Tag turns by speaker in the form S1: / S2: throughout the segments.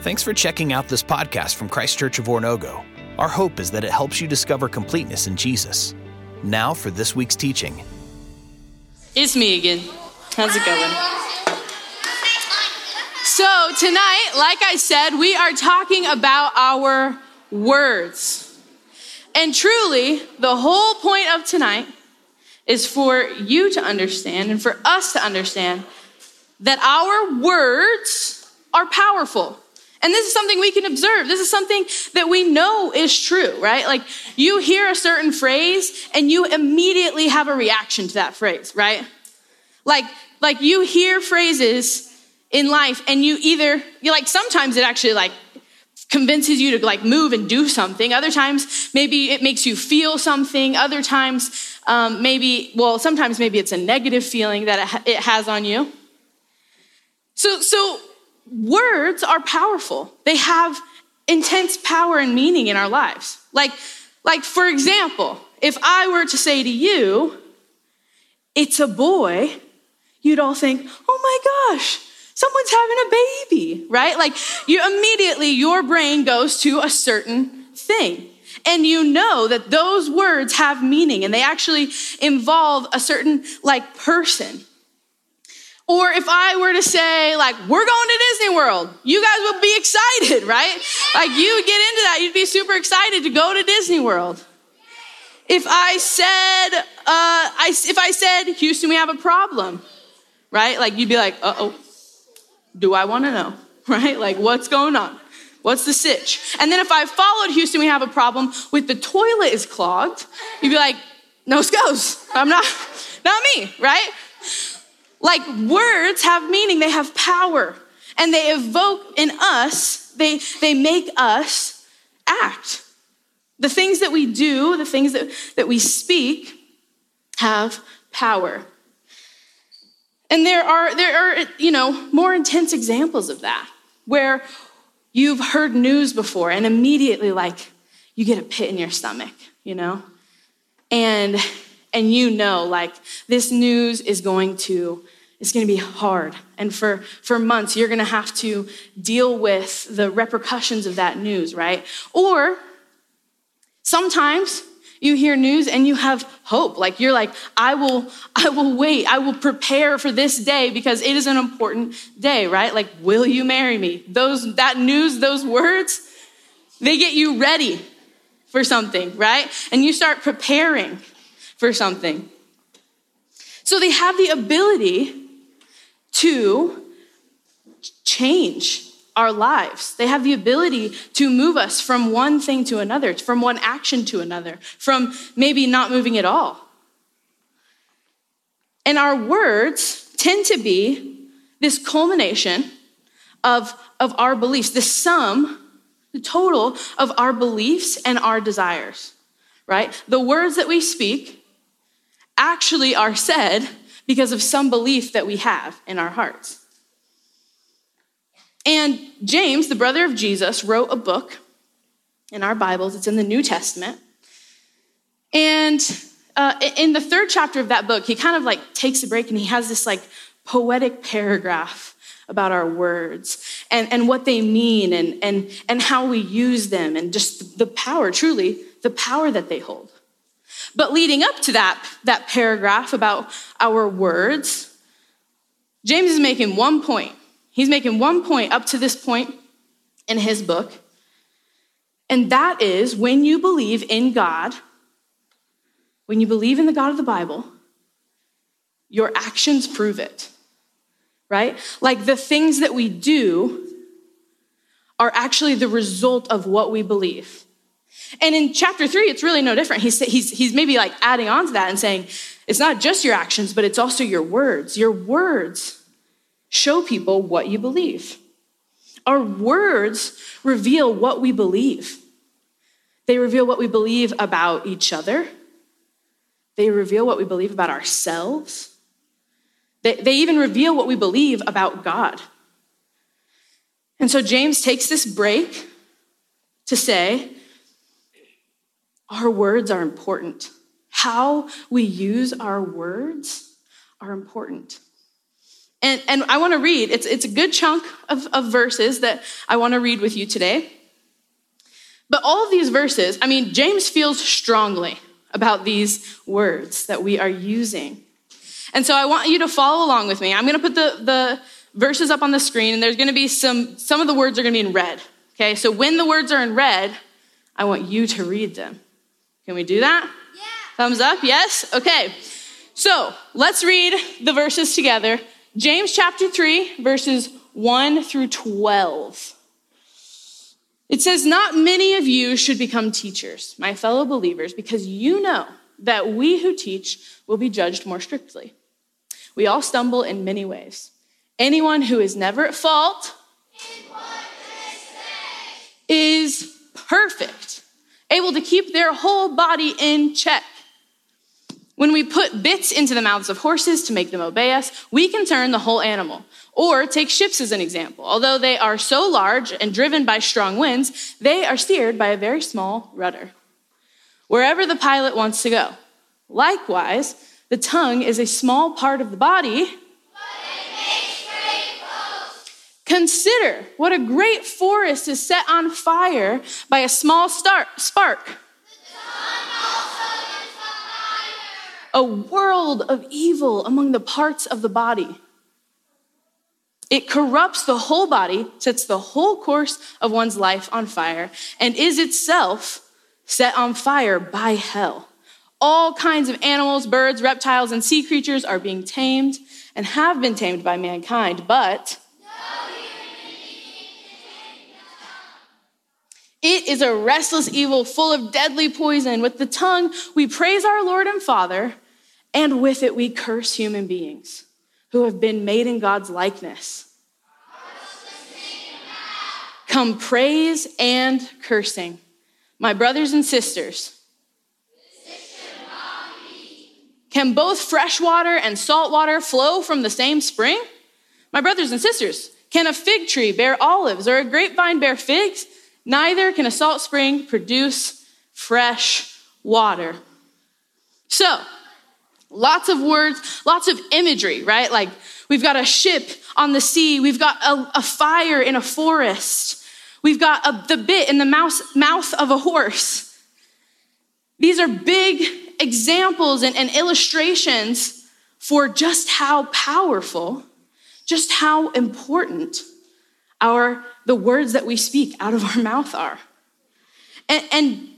S1: Thanks for checking out this podcast from Christ Church of Oronogo. Our hope is that it helps you discover completeness in Jesus. Now for this week's teaching.
S2: It's me again. How's it going? So, tonight, like I said, we are talking about our words. And truly, the whole point of tonight is for you to understand and for us to understand that our words are powerful. And this is something we can observe. This is something that we know is true, right? Like you hear a certain phrase and you immediately have a reaction to that phrase, right? Like, like you hear phrases in life and you either, you like sometimes it actually like convinces you to like move and do something. Other times, maybe it makes you feel something. Other times, um, maybe, well, sometimes maybe it's a negative feeling that it has on you. So, so words are powerful. They have intense power and meaning in our lives. Like, like for example, if I were to say to you, it's a boy, you'd all think, oh my gosh, someone's having a baby, right? Like you immediately, your brain goes to a certain thing. And you know that those words have meaning and they actually involve a certain like person. Or if I were to say, like, we're going to Disney World, you guys would be excited, right? Like, you would get into that. You'd be super excited to go to Disney World. If I said, uh, I, if I said, Houston, we have a problem, right? Like, you'd be like, uh oh, do I want to know, right? Like, what's going on? What's the sitch? And then if I followed Houston, we have a problem with the toilet is clogged, you'd be like, no scos. I'm not, not me, right? Like words have meaning, they have power, and they evoke in us, they, they make us act. The things that we do, the things that, that we speak, have power. And there are, there are, you know, more intense examples of that, where you've heard news before and immediately like you get a pit in your stomach, you know? And and you know like this news is going to it's going to be hard. And for for months you're going to have to deal with the repercussions of that news right? Or sometimes you hear news and you have hope. Like you're like i will i will wait. I will prepare for this day because it is an important day right? Like will you marry me? Those that news those words they get you ready for something right? And you start preparing for something. So they have the ability to change our lives. They have the ability to move us from one thing to another, from one action to another, from maybe not moving at all. And our words tend to be this culmination of, of our beliefs, the sum, the total of our beliefs and our desires, right? The words that we speak actually are said because of some belief that we have in our hearts. And James, the brother of Jesus, wrote a book in our Bibles. It's in the New Testament. And uh, in the third chapter of that book, he kind of like takes a break and he has this like poetic paragraph about our words and, and what they mean and, and, and how we use them and just the power, truly, the power that they hold. But leading up to that, that paragraph about our words, James is making one point. He's making one point up to this point in his book. And that is when you believe in God, when you believe in the God of the Bible, your actions prove it, right? Like the things that we do are actually the result of what we believe. And in chapter three, it's really no different. He's, he's, he's maybe like adding on to that and saying, it's not just your actions, but it's also your words. Your words show people what you believe. Our words reveal what we believe. They reveal what we believe about each other. They reveal what we believe about ourselves. They, they even reveal what we believe about God. And so James takes this break to say, our words are important. How we use our words are important. And, and I want to read, it's, it's a good chunk of, of verses that I want to read with you today. But all of these verses, I mean, James feels strongly about these words that we are using. And so I want you to follow along with me. I'm going to put the, the verses up on the screen, and there's going to be some, some of the words are going to be in red. Okay, so when the words are in red, I want you to read them. Can we do that? Yeah. Thumbs up, yes? Okay. So let's read the verses together. James chapter 3, verses 1 through 12. It says, Not many of you should become teachers, my fellow believers, because you know that we who teach will be judged more strictly. We all stumble in many ways. Anyone who is never at fault is perfect, able to keep their whole body in check. When we put bits into the mouths of horses to make them obey us, we can turn the whole animal. Or take ships as an example. Although they are so large and driven by strong winds, they are steered by a very small rudder, wherever the pilot wants to go. Likewise, the tongue is a small part of the body. Consider what a great forest is set on fire by a small star- spark. a world of evil among the parts of the body. It corrupts the whole body, sets the whole course of one's life on fire, and is itself set on fire by hell. All kinds of animals, birds, reptiles, and sea creatures are being tamed and have been tamed by mankind, but is a restless evil full of deadly poison. With the tongue, we praise our Lord and Father and with it, we curse human beings who have been made in God's likeness. Come praise and cursing. My brothers and sisters, can both fresh water and salt water flow from the same spring? My brothers and sisters, can a fig tree bear olives or a grapevine bear figs? Neither can a salt spring produce fresh water. So, Lots of words, lots of imagery, right? Like we've got a ship on the sea, we've got a, a fire in a forest, we've got a, the bit in the mouse, mouth of a horse. These are big examples and, and illustrations for just how powerful, just how important our the words that we speak out of our mouth are. And, and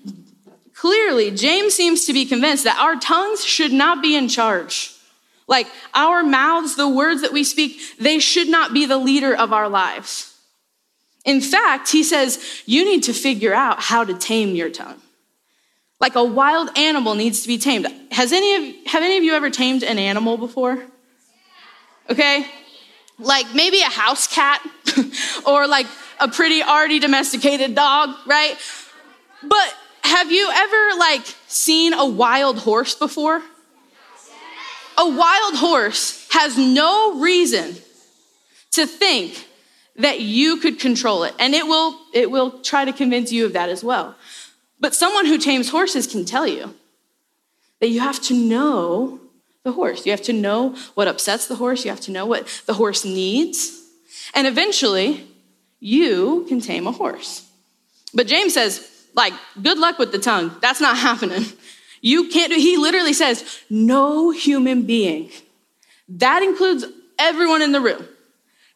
S2: Clearly, James seems to be convinced that our tongues should not be in charge. Like our mouths, the words that we speak, they should not be the leader of our lives. In fact, he says, you need to figure out how to tame your tongue. Like a wild animal needs to be tamed. Has any of, have any of you ever tamed an animal before? Okay? Like maybe a house cat or like a pretty already domesticated dog, right? But have you ever like seen a wild horse before? A wild horse has no reason to think that you could control it and it will it will try to convince you of that as well. But someone who tames horses can tell you that you have to know the horse. You have to know what upsets the horse, you have to know what the horse needs, and eventually you can tame a horse. But James says like, good luck with the tongue. That's not happening. You can't do, he literally says, no human being. That includes everyone in the room.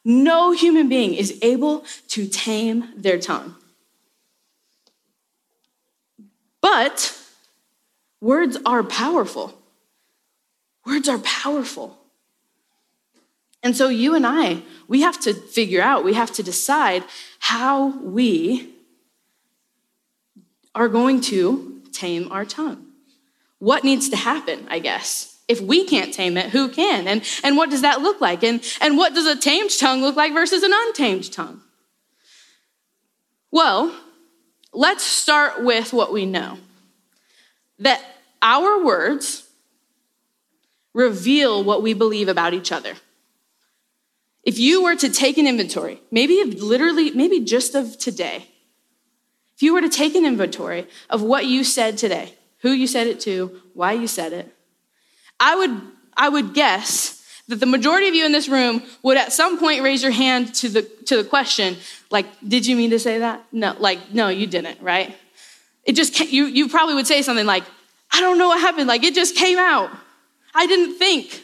S2: No human being is able to tame their tongue. But words are powerful. Words are powerful. And so you and I, we have to figure out, we have to decide how we are going to tame our tongue. What needs to happen, I guess? If we can't tame it, who can? And, and what does that look like? And, and what does a tamed tongue look like versus an untamed tongue? Well, let's start with what we know that our words reveal what we believe about each other. If you were to take an inventory, maybe literally, maybe just of today, if you were to take an inventory of what you said today, who you said it to, why you said it, I would, I would guess that the majority of you in this room would at some point raise your hand to the, to the question, like, did you mean to say that? No, like, no, you didn't, right? It just, you, you probably would say something like, I don't know what happened. Like, it just came out. I didn't think.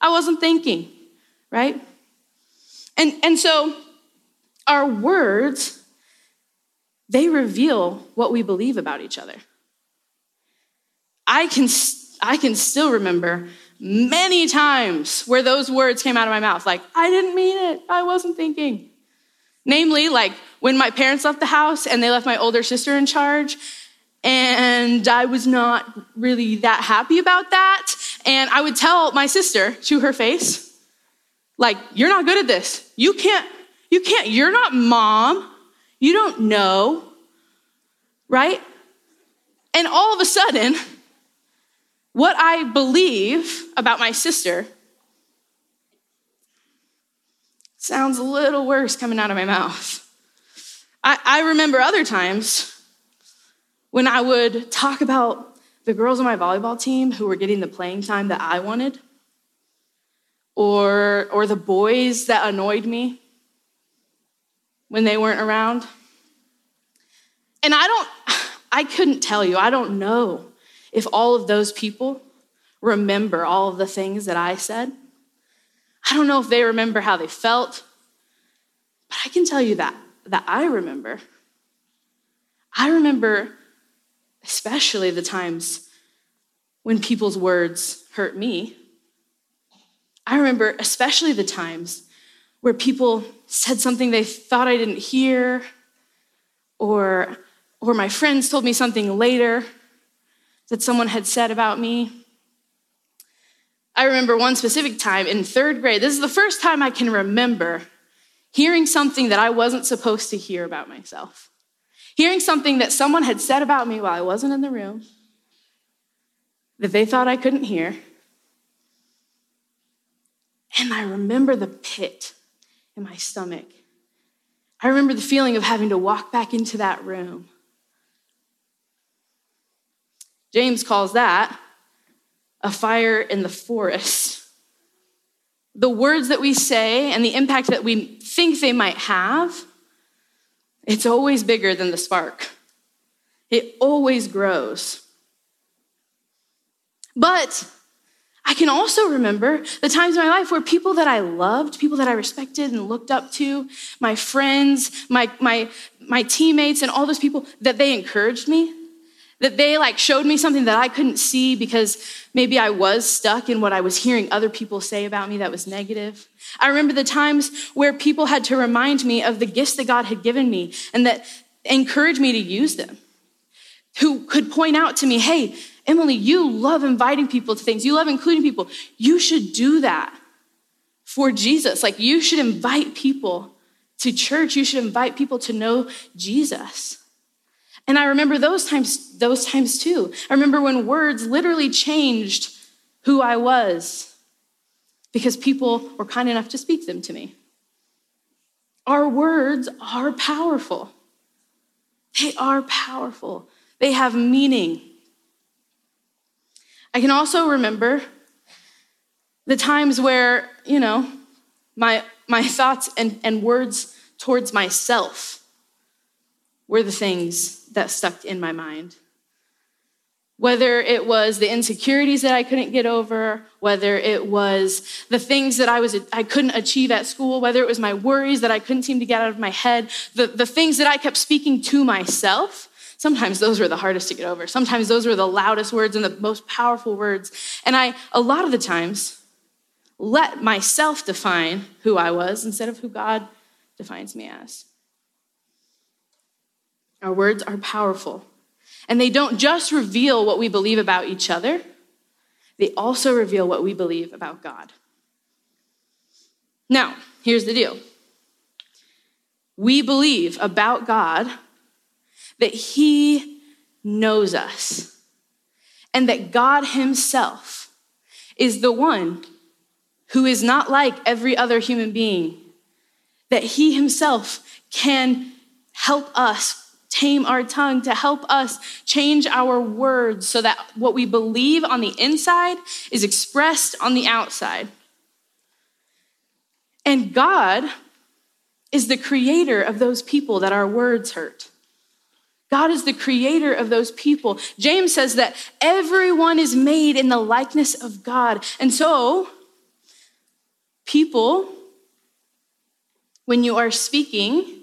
S2: I wasn't thinking, right? And, and so our words, they reveal what we believe about each other. I can, I can still remember many times where those words came out of my mouth like, I didn't mean it, I wasn't thinking. Namely, like when my parents left the house and they left my older sister in charge, and I was not really that happy about that. And I would tell my sister to her face, like, you're not good at this. You can't, you can't, you're not mom. You don't know, right? And all of a sudden, what I believe about my sister sounds a little worse coming out of my mouth. I, I remember other times when I would talk about the girls on my volleyball team who were getting the playing time that I wanted, or, or the boys that annoyed me when they weren't around. And I don't, I couldn't tell you, I don't know if all of those people remember all of the things that I said, I don't know if they remember how they felt, but I can tell you that that I remember. I remember especially the times when people's words hurt me. I remember especially the times where people said something they thought I didn't hear or or my friends told me something later that someone had said about me. I remember one specific time in third grade. This is the first time I can remember hearing something that I wasn't supposed to hear about myself. Hearing something that someone had said about me while I wasn't in the room that they thought I couldn't hear. And I remember the pit in my stomach. I remember the feeling of having to walk back into that room James calls that a fire in the forest. The words that we say and the impact that we think they might have, it's always bigger than the spark. It always grows. But I can also remember the times in my life where people that I loved, people that I respected and looked up to, my friends, my, my, my teammates, and all those people, that they encouraged me, that they like showed me something that I couldn't see because maybe I was stuck in what I was hearing other people say about me that was negative. I remember the times where people had to remind me of the gifts that God had given me and that encouraged me to use them. Who could point out to me, hey, Emily, you love inviting people to things, you love including people. You should do that for Jesus. Like, you should invite people to church, you should invite people to know Jesus. And I remember those times, those times too. I remember when words literally changed who I was because people were kind enough to speak them to me. Our words are powerful. They are powerful. They have meaning. I can also remember the times where, you know, my, my thoughts and, and words towards myself were the things that stuck in my mind. Whether it was the insecurities that I couldn't get over, whether it was the things that I, was, I couldn't achieve at school, whether it was my worries that I couldn't seem to get out of my head, the, the things that I kept speaking to myself, sometimes those were the hardest to get over. Sometimes those were the loudest words and the most powerful words. And I, a lot of the times, let myself define who I was instead of who God defines me as. Our words are powerful. And they don't just reveal what we believe about each other, they also reveal what we believe about God. Now, here's the deal we believe about God that He knows us and that God Himself is the one who is not like every other human being, that He Himself can help us tame our tongue, to help us change our words so that what we believe on the inside is expressed on the outside. And God is the creator of those people that our words hurt. God is the creator of those people. James says that everyone is made in the likeness of God. And so, people, when you are speaking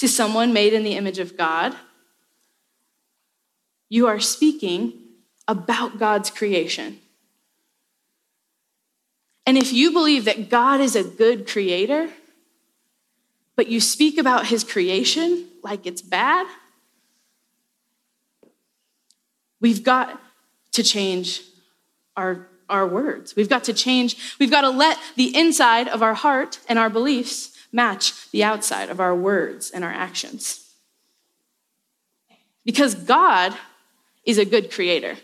S2: to someone made in the image of God, you are speaking about God's creation. And if you believe that God is a good creator, but you speak about his creation like it's bad, we've got to change our, our words. We've got to change, we've got to let the inside of our heart and our beliefs match the outside of our words and our actions. Because God is a good creator.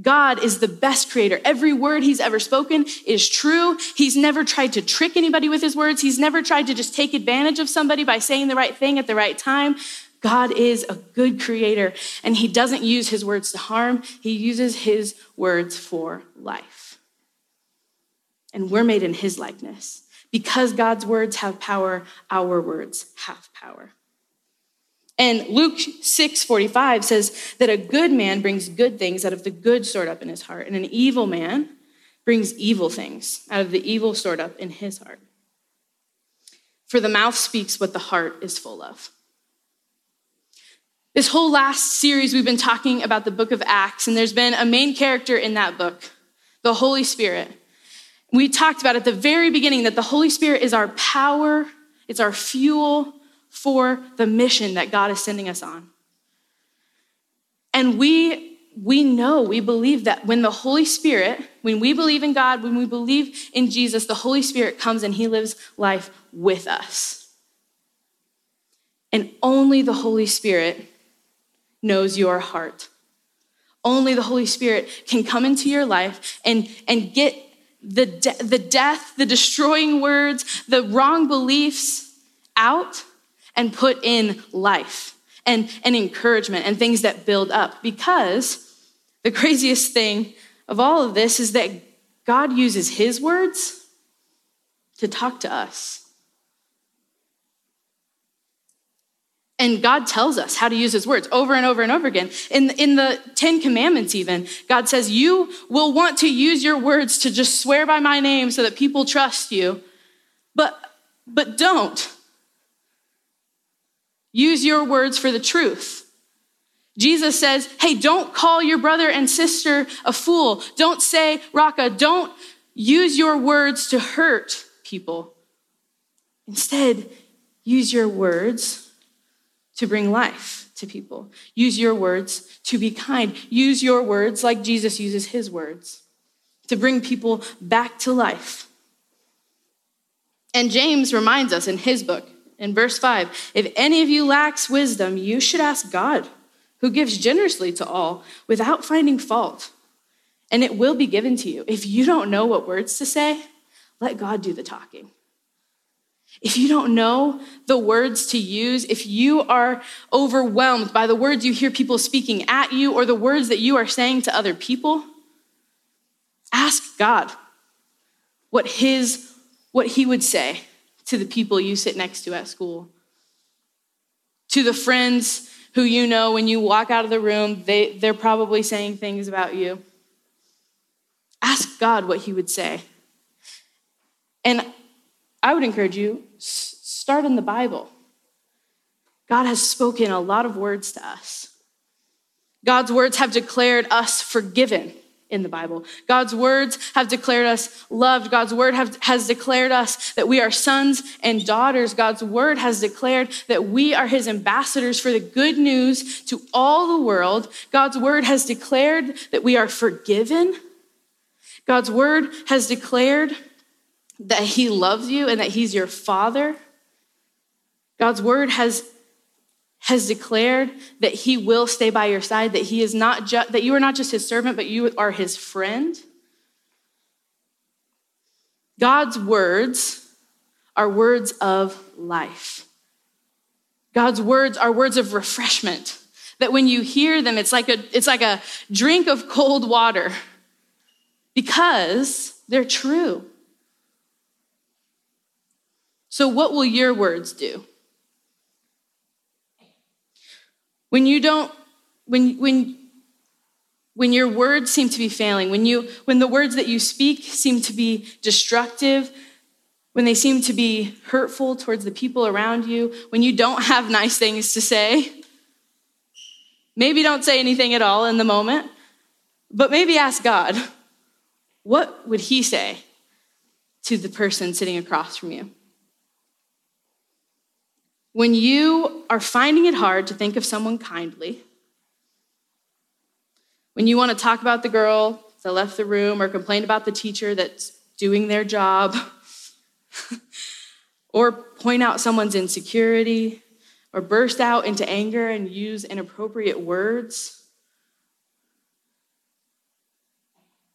S2: God is the best creator. Every word he's ever spoken is true. He's never tried to trick anybody with his words. He's never tried to just take advantage of somebody by saying the right thing at the right time. God is a good creator, and he doesn't use his words to harm, he uses his words for life. And we're made in his likeness. Because God's words have power, our words have power. And Luke 6 45 says that a good man brings good things out of the good stored up in his heart, and an evil man brings evil things out of the evil stored up in his heart. For the mouth speaks what the heart is full of. This whole last series, we've been talking about the book of Acts, and there's been a main character in that book, the Holy Spirit. We talked about at the very beginning that the Holy Spirit is our power, it's our fuel, for the mission that God is sending us on. And we we know, we believe that when the Holy Spirit, when we believe in God, when we believe in Jesus, the Holy Spirit comes and he lives life with us. And only the Holy Spirit knows your heart. Only the Holy Spirit can come into your life and, and get the, de- the death, the destroying words, the wrong beliefs out and put in life and, and encouragement and things that build up. Because the craziest thing of all of this is that God uses his words to talk to us. And God tells us how to use his words over and over and over again. In, in the Ten Commandments, even, God says, You will want to use your words to just swear by my name so that people trust you, but, but don't. Use your words for the truth. Jesus says, hey, don't call your brother and sister a fool. Don't say, Raca, don't use your words to hurt people. Instead, use your words to bring life to people. Use your words to be kind. Use your words like Jesus uses his words to bring people back to life. And James reminds us in his book, in verse 5 If any of you lacks wisdom, you should ask God, who gives generously to all without finding fault, and it will be given to you. If you don't know what words to say, let God do the talking. If you don't know the words to use, if you are overwhelmed by the words you hear people speaking at you or the words that you are saying to other people, ask God what his what he would say to the people you sit next to at school, to the friends who you know when you walk out of the room, they, they're probably saying things about you. Ask God what He would say. And I would encourage you, start in the Bible. God has spoken a lot of words to us. God's words have declared us forgiven in the Bible. God's words have declared us loved. God's word have, has declared us that we are sons and daughters. God's word has declared that we are his ambassadors for the good news to all the world. God's word has declared that we are forgiven. God's word has declared that he loves you and that he's your father. God's word has has declared that he will stay by your side, that he is not ju- that you are not just his servant, but you are his friend. God's words are words of life. God's words are words of refreshment. That when you hear them, it's like a, it's like a drink of cold water because they're true. So, what will your words do? When you don't, when, when, when your words seem to be failing, when, you, when the words that you speak seem to be destructive, when they seem to be hurtful towards the people around you, when you don't have nice things to say, maybe don't say anything at all in the moment, but maybe ask God, what would He say to the person sitting across from you? When you are finding it hard to think of someone kindly, when you want to talk about the girl that left the room or complain about the teacher that's doing their job, or point out someone's insecurity, or burst out into anger and use inappropriate words,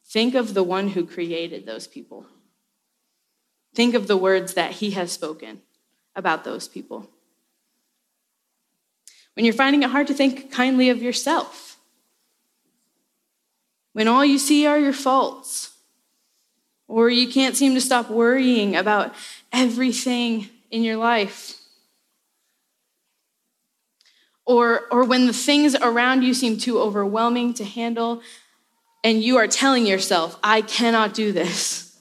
S2: think of the one who created those people. Think of the words that he has spoken about those people when you're finding it hard to think kindly of yourself, when all you see are your faults, or you can't seem to stop worrying about everything in your life. Or, or when the things around you seem too overwhelming to handle, and you are telling yourself, I cannot do this.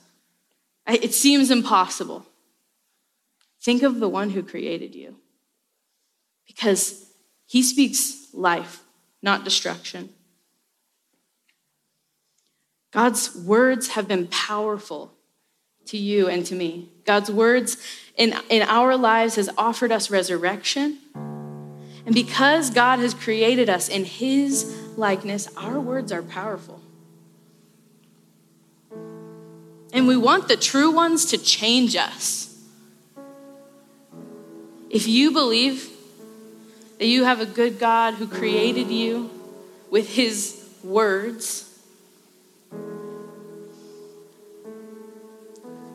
S2: It seems impossible. Think of the one who created you. Because he speaks life, not destruction. God's words have been powerful to you and to me. God's words in, in our lives has offered us resurrection. And because God has created us in his likeness, our words are powerful. And we want the true ones to change us. If you believe that you have a good God who created you with his words,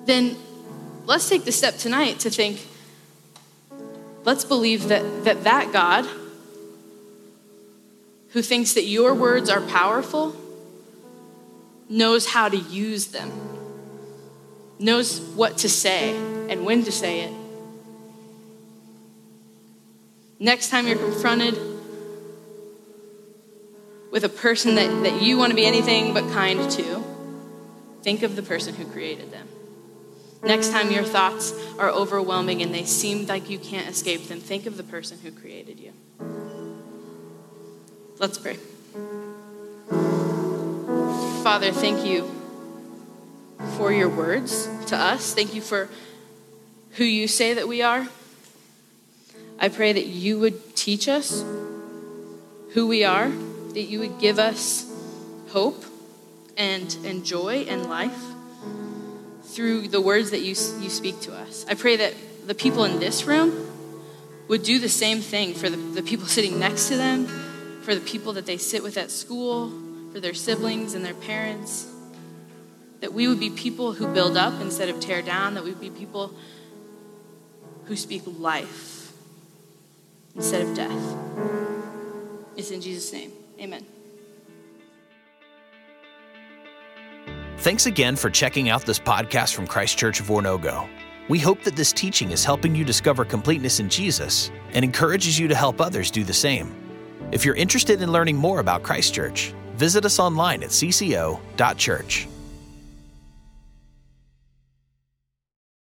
S2: then let's take the step tonight to think let's believe that that, that God who thinks that your words are powerful knows how to use them, knows what to say and when to say it Next time you're confronted with a person that, that you want to be anything but kind to, think of the person who created them. Next time your thoughts are overwhelming and they seem like you can't escape them, think of the person who created you. Let's pray. Father, thank you for your words to us. Thank you for who you say that we are. I pray that you would teach us who we are, that you would give us hope and, and joy and life through the words that you, you speak to us. I pray that the people in this room would do the same thing for the, the people sitting next to them, for the people that they sit with at school, for their siblings and their parents. That we would be people who build up instead of tear down, that we would be people who speak life instead of death. It's in Jesus' name. Amen.
S1: Thanks again for checking out this podcast from Christ Church of Oronogo. We hope that this teaching is helping you discover completeness in Jesus and encourages you to help others do the same. If you're interested in learning more about Christ Church, visit us online at cco.church.